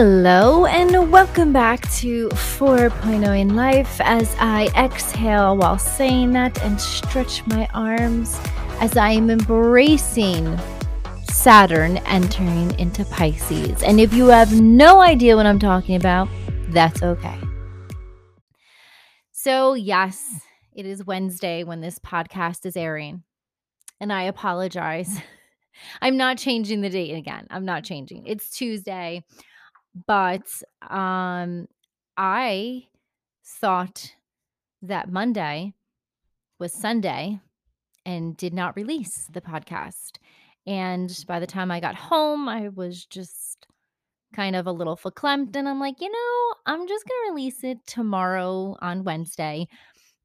Hello, and welcome back to 4.0 in Life as I exhale while saying that and stretch my arms as I am embracing Saturn entering into Pisces. And if you have no idea what I'm talking about, that's okay. So, yes, it is Wednesday when this podcast is airing, and I apologize. I'm not changing the date again. I'm not changing. It's Tuesday. But um I thought that Monday was Sunday and did not release the podcast. And by the time I got home, I was just kind of a little verklempt. And I'm like, you know, I'm just going to release it tomorrow on Wednesday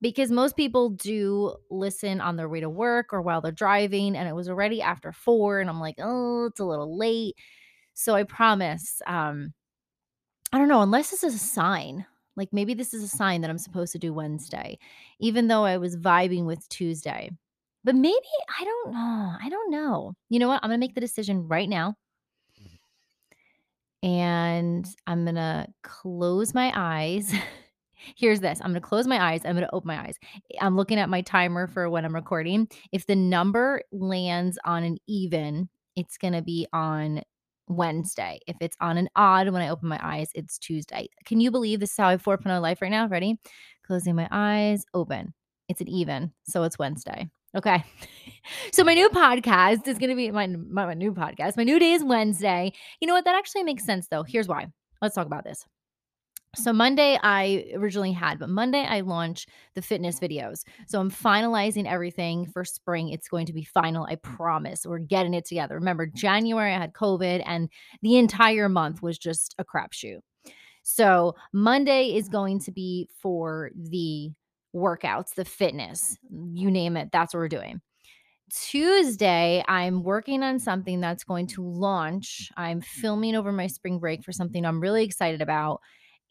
because most people do listen on their way to work or while they're driving. And it was already after four. And I'm like, oh, it's a little late. So I promise, um, I don't know, unless this is a sign. Like maybe this is a sign that I'm supposed to do Wednesday, even though I was vibing with Tuesday. But maybe I don't know. I don't know. You know what? I'm going to make the decision right now. Mm-hmm. And I'm going to close my eyes. Here's this. I'm going to close my eyes. I'm going to open my eyes. I'm looking at my timer for when I'm recording. If the number lands on an even, it's going to be on Wednesday. If it's on an odd when I open my eyes, it's Tuesday. Can you believe this is how I 4.0 life right now? Ready? Closing my eyes, open. It's an even, so it's Wednesday. Okay. so my new podcast is going to be my, my, my new podcast. My new day is Wednesday. You know what? That actually makes sense though. Here's why. Let's talk about this. So Monday I originally had, but Monday I launched the fitness videos. So I'm finalizing everything for spring. It's going to be final, I promise. We're getting it together. Remember, January I had COVID and the entire month was just a crapshoot. So Monday is going to be for the workouts, the fitness, you name it, that's what we're doing. Tuesday, I'm working on something that's going to launch. I'm filming over my spring break for something I'm really excited about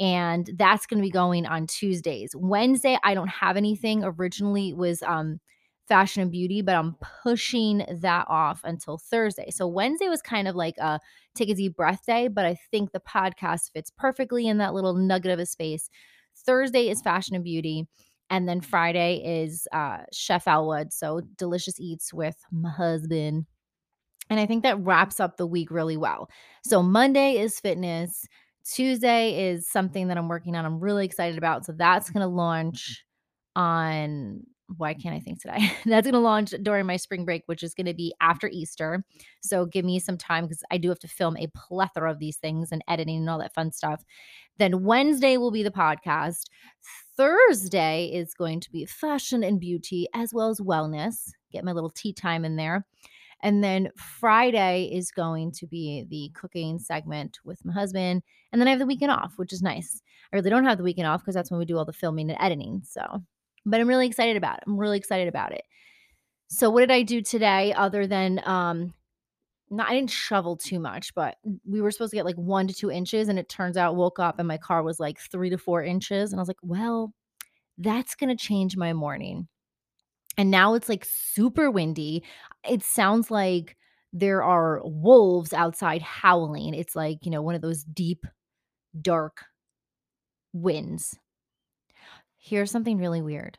and that's going to be going on Tuesdays. Wednesday, I don't have anything. Originally was um fashion and beauty, but I'm pushing that off until Thursday. So Wednesday was kind of like a take a deep breath day, but I think the podcast fits perfectly in that little nugget of a space. Thursday is fashion and beauty. And then Friday is uh, Chef Elwood. So delicious eats with my husband. And I think that wraps up the week really well. So Monday is fitness. Tuesday is something that I'm working on. I'm really excited about. So that's going to launch on why can't I think today? that's going to launch during my spring break, which is going to be after Easter. So give me some time because I do have to film a plethora of these things and editing and all that fun stuff. Then Wednesday will be the podcast. Thursday is going to be fashion and beauty as well as wellness. Get my little tea time in there. And then Friday is going to be the cooking segment with my husband. And then I have the weekend off, which is nice. I really don't have the weekend off because that's when we do all the filming and editing. So, but I'm really excited about it. I'm really excited about it. So, what did I do today other than, um, not, I didn't shovel too much, but we were supposed to get like one to two inches. And it turns out, woke up and my car was like three to four inches. And I was like, well, that's to change my morning. And now it's like super windy. It sounds like there are wolves outside howling. It's like, you know, one of those deep, dark winds. Here's something really weird.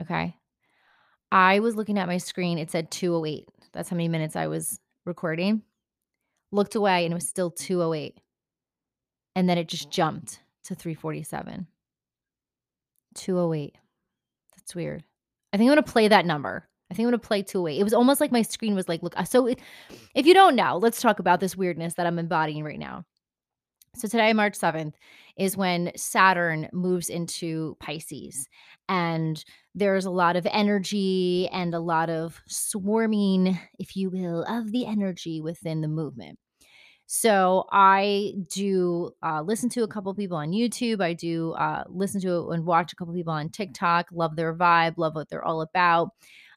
Okay. I was looking at my screen. It said 208. That's how many minutes I was recording. Looked away and it was still 208. And then it just jumped to 347. 208. That's weird. I think I'm gonna play that number. I think I'm gonna play 208. It was almost like my screen was like, look, uh, so it, if you don't know, let's talk about this weirdness that I'm embodying right now. So today, March 7th, is when Saturn moves into Pisces. And there's a lot of energy and a lot of swarming, if you will, of the energy within the movement. So I do uh, listen to a couple people on YouTube. I do uh, listen to it and watch a couple people on TikTok. Love their vibe. Love what they're all about.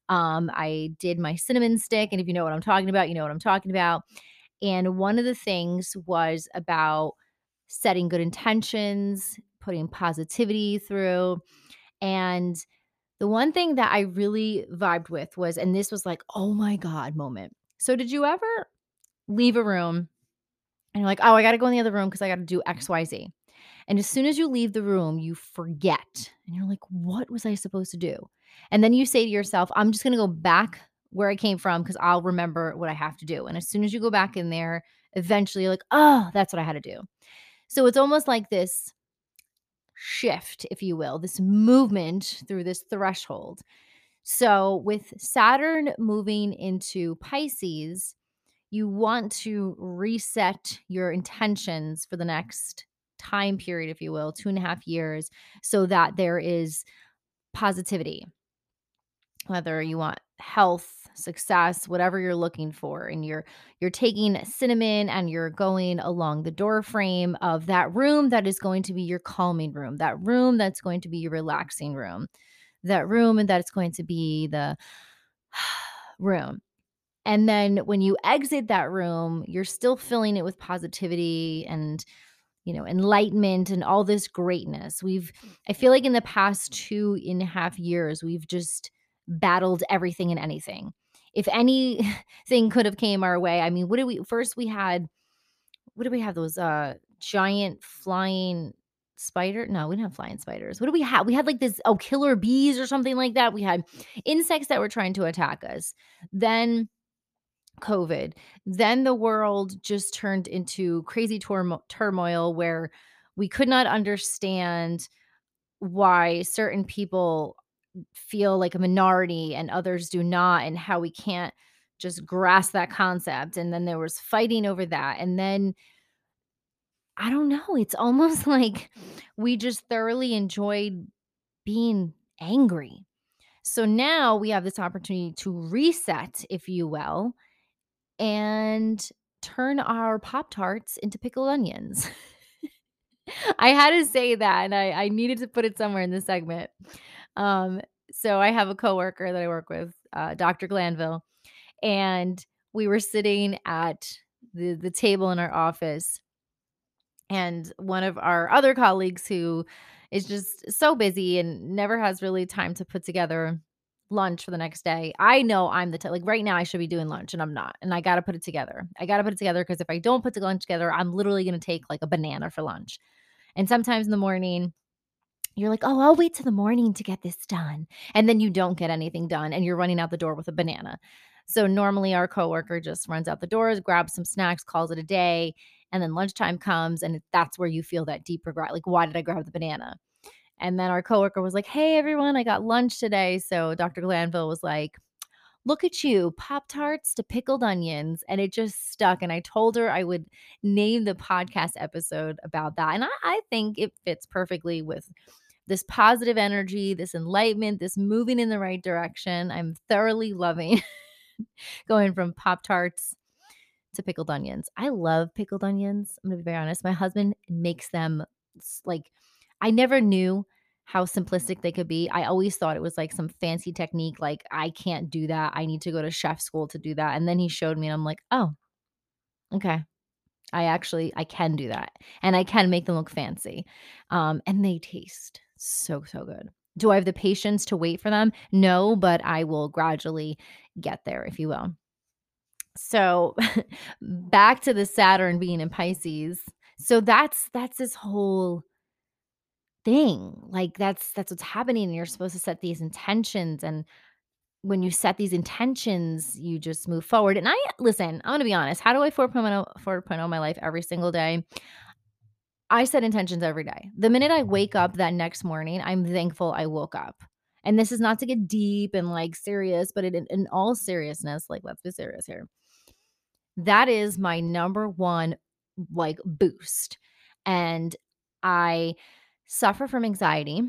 Um, I did my cinnamon stick, and if you know what I'm talking about, you know what I'm talking about. And one of the things was about setting good intentions, putting positivity through. And the one thing that I really vibed with was, and this was like, oh my God moment. So, did you ever leave a room and you're like, oh, I got to go in the other room because I got to do XYZ? And as soon as you leave the room, you forget. And you're like, what was I supposed to do? And then you say to yourself, I'm just going to go back where I came from because I'll remember what I have to do. And as soon as you go back in there, eventually you're like, oh, that's what I had to do. So it's almost like this shift, if you will, this movement through this threshold. So with Saturn moving into Pisces, you want to reset your intentions for the next time period, if you will, two and a half years, so that there is positivity. Whether you want health, success, whatever you're looking for, and you're you're taking cinnamon and you're going along the door frame of that room that is going to be your calming room, that room that's going to be your relaxing room, that room and that's going to be the room. And then when you exit that room, you're still filling it with positivity and you know, enlightenment and all this greatness. We've, I feel like in the past two and a half years, we've just battled everything and anything. If anything could have came our way, I mean, what did we first we had what did we have those uh giant flying spider? No, we didn't have flying spiders. What do we have? We had like this oh killer bees or something like that. We had insects that were trying to attack us. Then COVID. Then the world just turned into crazy turmoil where we could not understand why certain people feel like a minority and others do not, and how we can't just grasp that concept. And then there was fighting over that. And then I don't know, it's almost like we just thoroughly enjoyed being angry. So now we have this opportunity to reset, if you will, and turn our Pop Tarts into pickled onions. I had to say that and I, I needed to put it somewhere in the segment. Um, so I have a coworker that I work with, uh, Dr. Glanville, and we were sitting at the, the table in our office. And one of our other colleagues who is just so busy and never has really time to put together lunch for the next day. I know I'm the t- like right now I should be doing lunch and I'm not. And I got to put it together. I got to put it together because if I don't put the lunch together, I'm literally going to take like a banana for lunch. And sometimes in the morning, you're like, oh, I'll wait till the morning to get this done. And then you don't get anything done and you're running out the door with a banana. So normally our coworker just runs out the doors, grabs some snacks, calls it a day. And then lunchtime comes and that's where you feel that deep regret. Like, why did I grab the banana? And then our coworker was like, Hey, everyone, I got lunch today. So Dr. Glanville was like, Look at you, Pop Tarts to pickled onions. And it just stuck. And I told her I would name the podcast episode about that. And I, I think it fits perfectly with this positive energy, this enlightenment, this moving in the right direction. I'm thoroughly loving going from Pop Tarts to pickled onions. I love pickled onions. I'm going to be very honest. My husband makes them like I never knew how simplistic they could be. I always thought it was like some fancy technique, like, I can't do that. I need to go to chef school to do that. And then he showed me, and I'm like, oh, okay. I actually I can do that. And I can make them look fancy. Um, and they taste so, so good. Do I have the patience to wait for them? No, but I will gradually get there, if you will. So back to the Saturn being in Pisces. So that's that's this whole thing. Like that's that's what's happening and you're supposed to set these intentions and when you set these intentions, you just move forward. And I listen, I'm going to be honest. How do I 4.0 4.0 my life every single day? I set intentions every day. The minute I wake up that next morning, I'm thankful I woke up. And this is not to get deep and like serious, but in, in all seriousness, like let's be serious here. That is my number one like boost. And I suffer from anxiety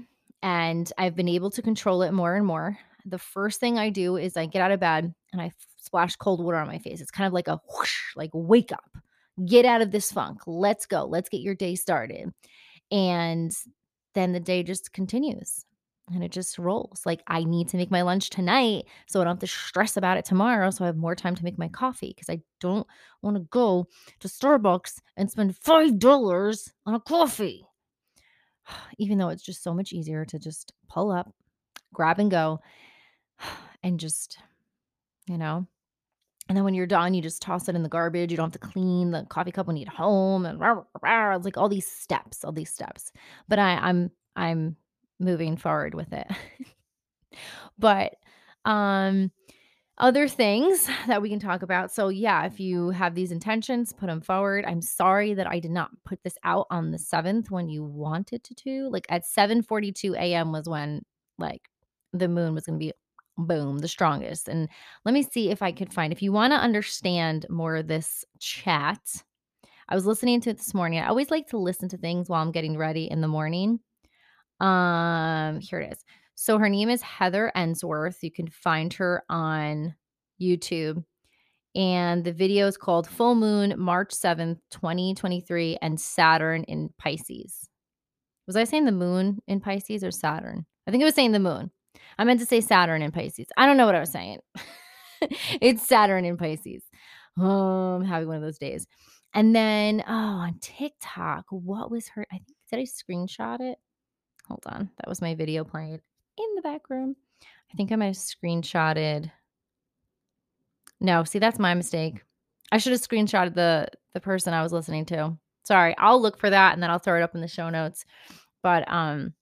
and I've been able to control it more and more. The first thing I do is I get out of bed and I splash cold water on my face. It's kind of like a whoosh, like wake up, get out of this funk. Let's go. Let's get your day started. And then the day just continues. and it just rolls. Like, I need to make my lunch tonight so I don't have to stress about it tomorrow so I have more time to make my coffee because I don't want to go to Starbucks and spend $5 on a coffee. Even though it's just so much easier to just pull up, grab and go, and just, you know. And then when you're done, you just toss it in the garbage. You don't have to clean the coffee cup when you get home and rah, rah, rah. it's like all these steps, all these steps. But I, I'm I'm moving forward with it. but um other things that we can talk about. So yeah, if you have these intentions, put them forward. I'm sorry that I did not put this out on the 7th when you wanted to do. Like at 7:42 a.m. was when like the moon was going to be boom, the strongest. And let me see if I could find if you want to understand more of this chat. I was listening to it this morning. I always like to listen to things while I'm getting ready in the morning. Um, here it is. So her name is Heather Ensworth. You can find her on YouTube. And the video is called Full Moon, March 7th, 2023, and Saturn in Pisces. Was I saying the moon in Pisces or Saturn? I think it was saying the moon. I meant to say Saturn in Pisces. I don't know what I was saying. it's Saturn in Pisces. Um, oh, I'm having one of those days. And then, oh, on TikTok, what was her? I think, did I screenshot it? Hold on. That was my video playing in the back room. I think I might have screenshotted. No, see, that's my mistake. I should have screenshotted the the person I was listening to. Sorry. I'll look for that and then I'll throw it up in the show notes. But um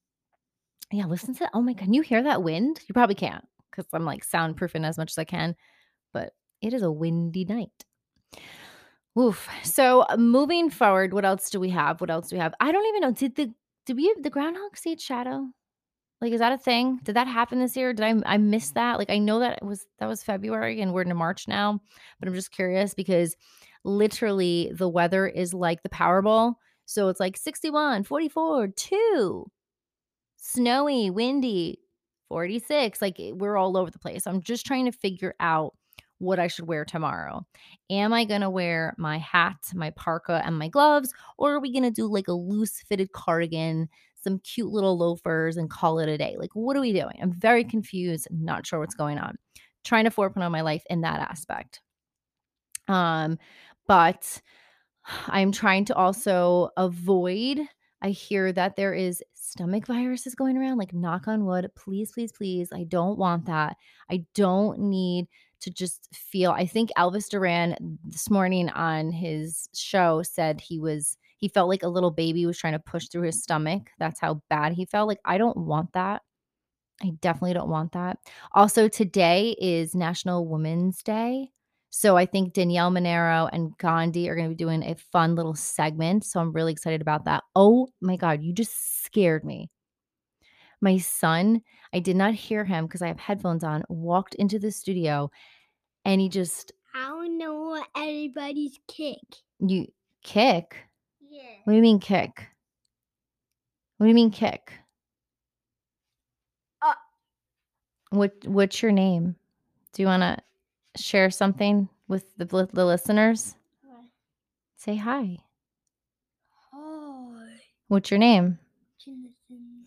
yeah, listen to Oh my god, can you hear that wind? You probably can't because I'm like soundproofing as much as I can. But it is a windy night. Oof. So moving forward, what else do we have? What else do we have? I don't even know. Did the did we the groundhog see its shadow? Like, is that a thing? Did that happen this year? Did I I miss that? Like, I know that it was that was February and we're into March now, but I'm just curious because literally the weather is like the Powerball. So it's like 61, 44, 2, snowy, windy, 46. Like we're all over the place. I'm just trying to figure out what I should wear tomorrow. Am I going to wear my hat, my parka, and my gloves? Or are we going to do like a loose fitted cardigan, some cute little loafers, and call it a day? Like, what are we doing? I'm very confused, not sure what's going on. Trying to foreplan on my life in that aspect. Um, but I'm trying to also avoid. I hear that there is stomach viruses going around. Like, knock on wood, please, please, please. I don't want that. I don't need to just feel I think Elvis Duran this morning on his show said he was he felt like a little baby was trying to push through his stomach. That's how bad he felt. Like I don't want that. I definitely don't want that. Also today is National Women's Day. So I think Danielle Monaro and Gandhi are going to be doing a fun little segment. So I'm really excited about that. Oh my God, you just scared me. My son, I did not hear him because I have headphones on, walked into the studio and he just I don't know what anybody's kick. you kick? What do you mean kick? What do you mean kick? Uh. What what's your name? Do you want to share something with the the listeners? Say hi. Hi. What's your name? Jonathan.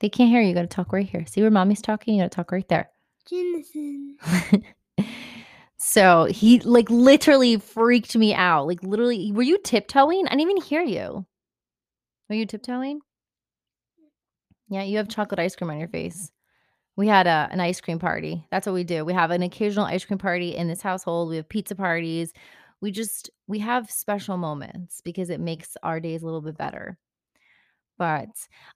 They can't hear you. You got to talk right here. See where mommy's talking? You got to talk right there. Jonathan. so he like literally freaked me out. Like literally, were you tiptoeing? I didn't even hear you. Were you tiptoeing? Yeah, you have chocolate ice cream on your face. We had a, an ice cream party. That's what we do. We have an occasional ice cream party in this household. We have pizza parties. We just we have special moments because it makes our days a little bit better. But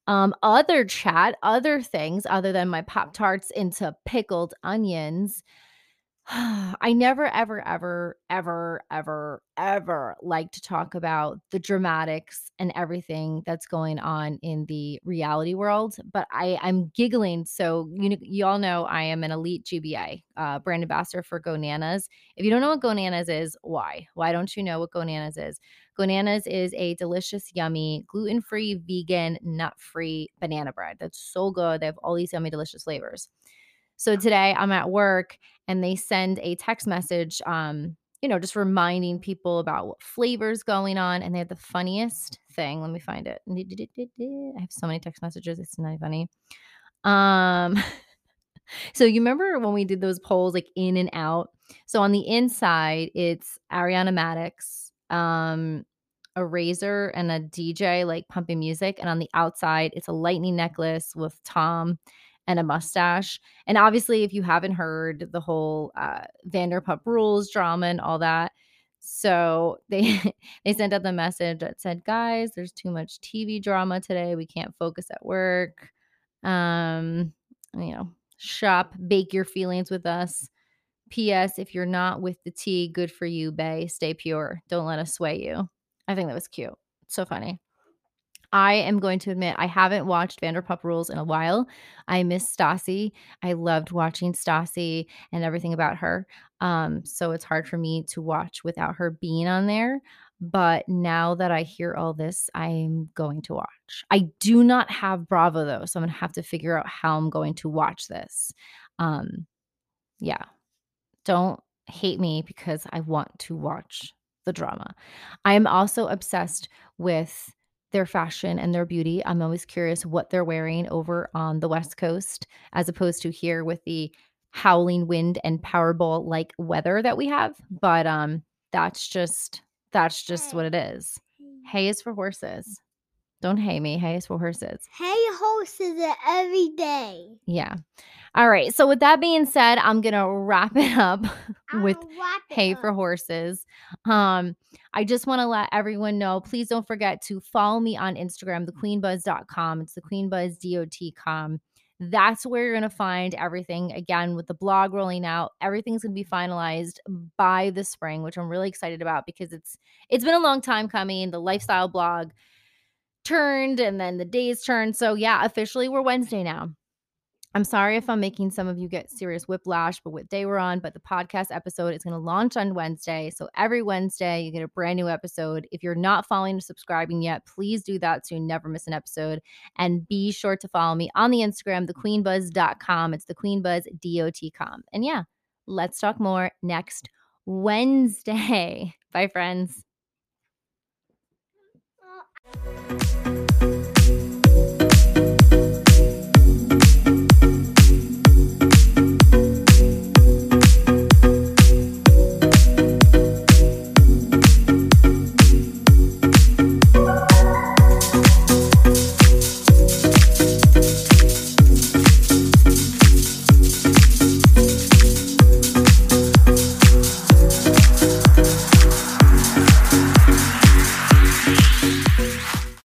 um other chat, other things other than my pop tarts into pickled onions. I never, ever, ever, ever, ever, ever like to talk about the dramatics and everything that's going on in the reality world, but I, I'm giggling. So you you all know I am an elite GBA uh, brand ambassador for Gonanas. If you don't know what Gonanas is, why? Why don't you know what Gonanas is? Gonanas is a delicious, yummy, gluten-free, vegan, nut-free banana bread. That's so good. They have all these yummy, delicious flavors. So today I'm at work and they send a text message, um, you know, just reminding people about what flavors going on. And they had the funniest thing. Let me find it. I have so many text messages. It's not funny. Um, so you remember when we did those polls like in and out? So on the inside, it's Ariana Madix, um, a razor and a DJ like pumping music, and on the outside, it's a lightning necklace with Tom and a mustache. And obviously, if you haven't heard the whole uh, Vanderpump Rules drama and all that, so they they sent out the message that said, "Guys, there's too much TV drama today. We can't focus at work. Um, you know, shop, bake your feelings with us. P.S. If you're not with the tea, good for you, Bay. Stay pure. Don't let us sway you." I think that was cute. So funny. I am going to admit I haven't watched Vanderpump Rules in a while. I miss Stassi. I loved watching Stassi and everything about her. Um, so it's hard for me to watch without her being on there. But now that I hear all this, I'm going to watch. I do not have Bravo though, so I'm gonna have to figure out how I'm going to watch this. Um, yeah. Don't hate me because I want to watch the drama. I am also obsessed with their fashion and their beauty. I'm always curious what they're wearing over on the West Coast as opposed to here with the howling wind and Powerball like weather that we have. But um that's just that's just what it is. Hay is for horses. Don't hay me. Hay is for horses. Hey, horses every day. Yeah. All right. So with that being said, I'm gonna wrap it up with it hay for horses. Um, I just want to let everyone know, please don't forget to follow me on Instagram, thequeenbuzz.com. It's the queenbuzz.com. That's where you're going to find everything again with the blog rolling out. Everything's going to be finalized by the spring, which I'm really excited about because it's it's been a long time coming. The lifestyle blog turned and then the days turned. So yeah, officially we're Wednesday now. I'm sorry if I'm making some of you get serious whiplash, but what day we're on. But the podcast episode is going to launch on Wednesday. So every Wednesday, you get a brand new episode. If you're not following or subscribing yet, please do that so you never miss an episode. And be sure to follow me on the Instagram, thequeenbuzz.com. It's thequeenbuzz.com. And yeah, let's talk more next Wednesday. Bye, friends.